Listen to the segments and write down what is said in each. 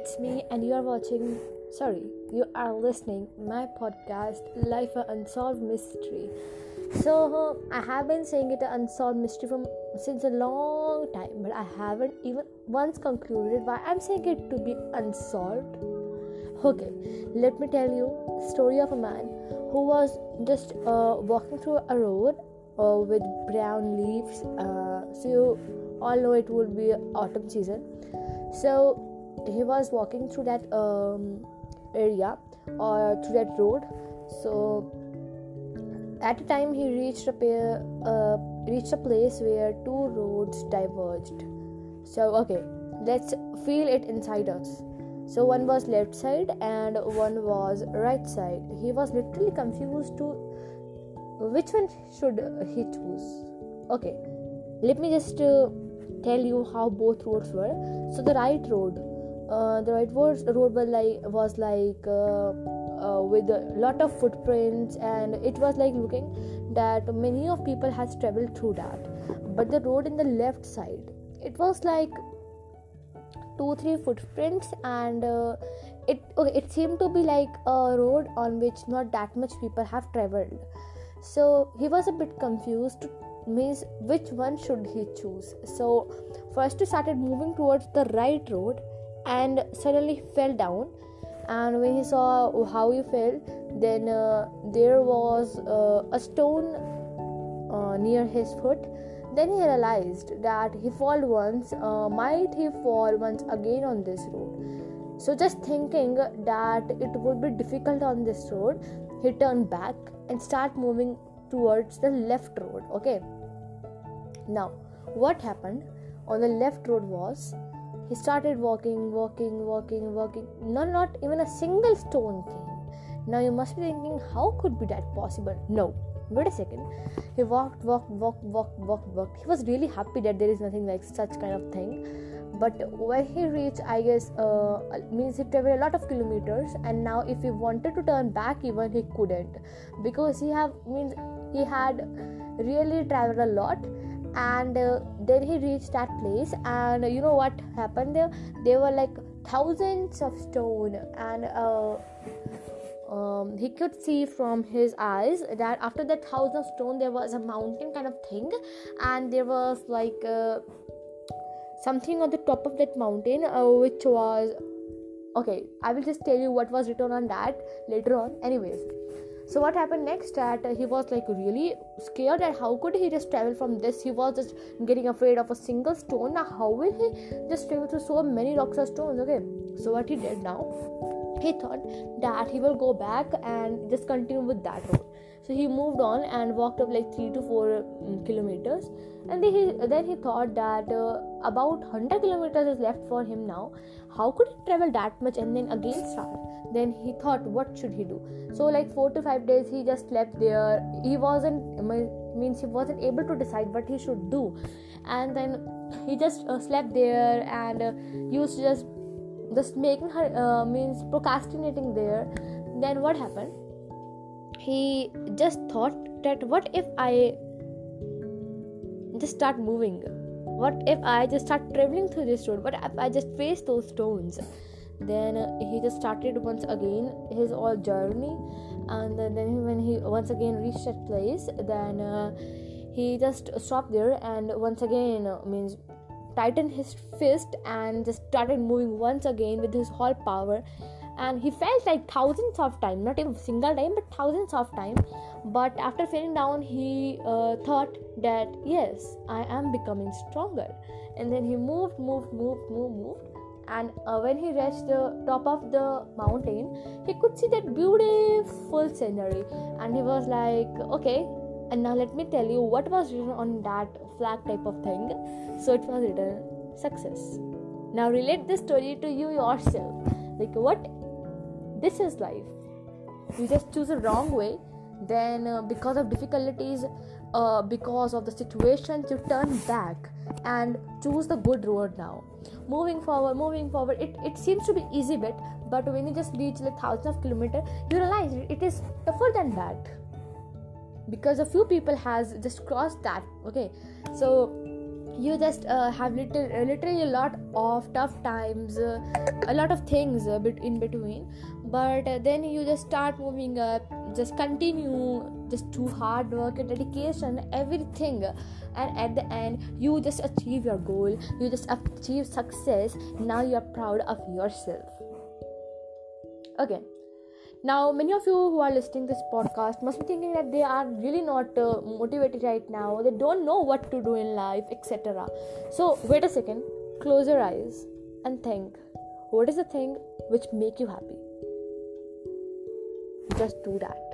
it's me, and you are watching. Sorry, you are listening my podcast, Life an Unsolved Mystery. So I have been saying it an unsolved mystery from since a long time, but I haven't even once concluded why I'm saying it to be unsolved. Okay, let me tell you story of a man who was just uh, walking through a road uh, with brown leaves. Uh, so you all know it would be autumn season. So he was walking through that um, area or through that road. So at a time he reached a pair, uh, reached a place where two roads diverged. So okay let's feel it inside us. So one was left side and one was right side. He was literally confused to which one should he choose. Okay let me just uh, tell you how both roads were. So the right road uh, the right road, was like was like uh, uh, with a lot of footprints and it was like looking that many of people has traveled through that. But the road in the left side it was like two three footprints and uh, it okay, it seemed to be like a road on which not that much people have traveled. So he was a bit confused means which one should he choose? So first he started moving towards the right road and suddenly fell down. And when he saw how he fell then uh, there was uh, a stone uh, near his foot. Then he realized that he fall once uh, might he fall once again on this road. So just thinking that it would be difficult on this road he turned back and start moving towards the left road okay? Now what happened on the left road was he started walking, walking, walking, walking. No, not even a single stone came. Now you must be thinking, how could be that possible? No, wait a second. He walked, walked, walked, walked, walked, walked. He was really happy that there is nothing like such kind of thing. But when he reached, I guess, uh, means he traveled a lot of kilometers, and now if he wanted to turn back, even he couldn't, because he have means he had really traveled a lot and uh, then he reached that place and uh, you know what happened? There there were like thousands of stone and uh, um, he could see from his eyes that after that thousand stone there was a mountain kind of thing and there was like uh, something on the top of that mountain uh, which was okay i will just tell you what was written on that later on. Anyways so what happened next that uh, he was like really scared and how could he just travel from this? He was just getting afraid of a single stone. Now how will he just travel through so many rocks or stones? Okay so what he did now he thought that he will go back and just continue with that road so he moved on and walked up like 3 to 4 um, kilometers. And then he then he thought that uh, about 100 kilometers is left for him now. How could he travel that much and then again start? Then he thought what should he do? So like 4 to 5 days he just slept there. He wasn't means he wasn't able to decide what he should do. And then he just uh, slept there and uh, used just just making her uh, means procrastinating there. Then what happened he just thought that what if i just start moving? What if i just start traveling through this road? What if i just face those stones? Then he just started once again his all journey. And then when he once again reached that place then uh, he just stopped there and once again uh, means tightened his fist and just started moving once again with his whole power and he felt like thousands of times not even single time but thousands of times but after falling down he uh, thought that yes i am becoming stronger. And then he moved moved moved moved moved. And uh, when he reached the top of the mountain he could see that beautiful scenery. And he was like okay and now let me tell you what was written on that flag type of thing. So it was written success. Now relate this story to you yourself. Like what this is life. You just choose a wrong way then uh, because of difficulties uh, because of the situations you turn back and choose the good road now. Moving forward moving forward it, it seems to be easy bit but when you just reach like thousands of kilometers you realize it is tougher than that. Because a few people has just crossed that okay? So you just uh, have little, uh, literally a lot of tough times uh, a lot of things uh, in between but then you just start moving up just continue just do hard work and dedication everything. And at the end you just achieve your goal you just achieve success. Now you're proud of yourself. Okay. Now many of you who are listening this podcast must be thinking that they are really not uh, motivated right now. They don't know what to do in life etc so wait a second. Close your eyes and think. What is the thing which make you happy just do that.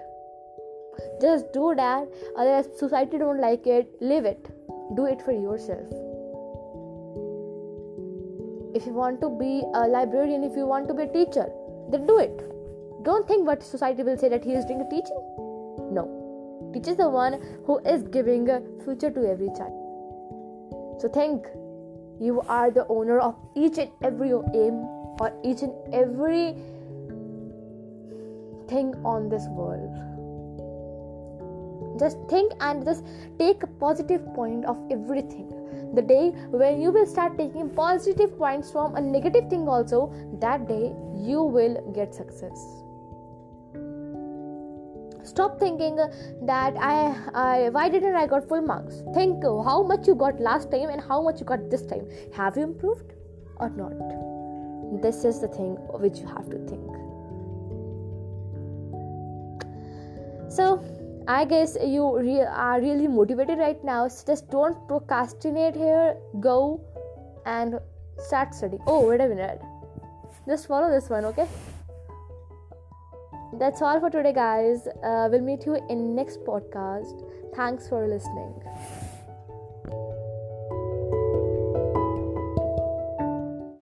Just do that. Otherwise society don't like it. Live it. Do it for yourself. If you want to be a librarian if you want to be a teacher then do it. Don't think what society will say that he is doing a teaching. No. Teacher is the one who is giving a future to every child. So think you are the owner of each and every aim or each and every thing on this world. Just think and just take a positive point of everything. The day when you will start taking positive points from a negative thing also that day you will get success. Stop thinking that I, I why didn't i got full marks? Think how much you got last time and how much you got this time. Have you improved or not? This is the thing which you have to think so I guess you re- are really motivated right now. So just don't procrastinate here. Go and start studying. Oh, wait a minute. Just follow this one, okay? That's all for today, guys. Uh, we'll meet you in next podcast. Thanks for listening.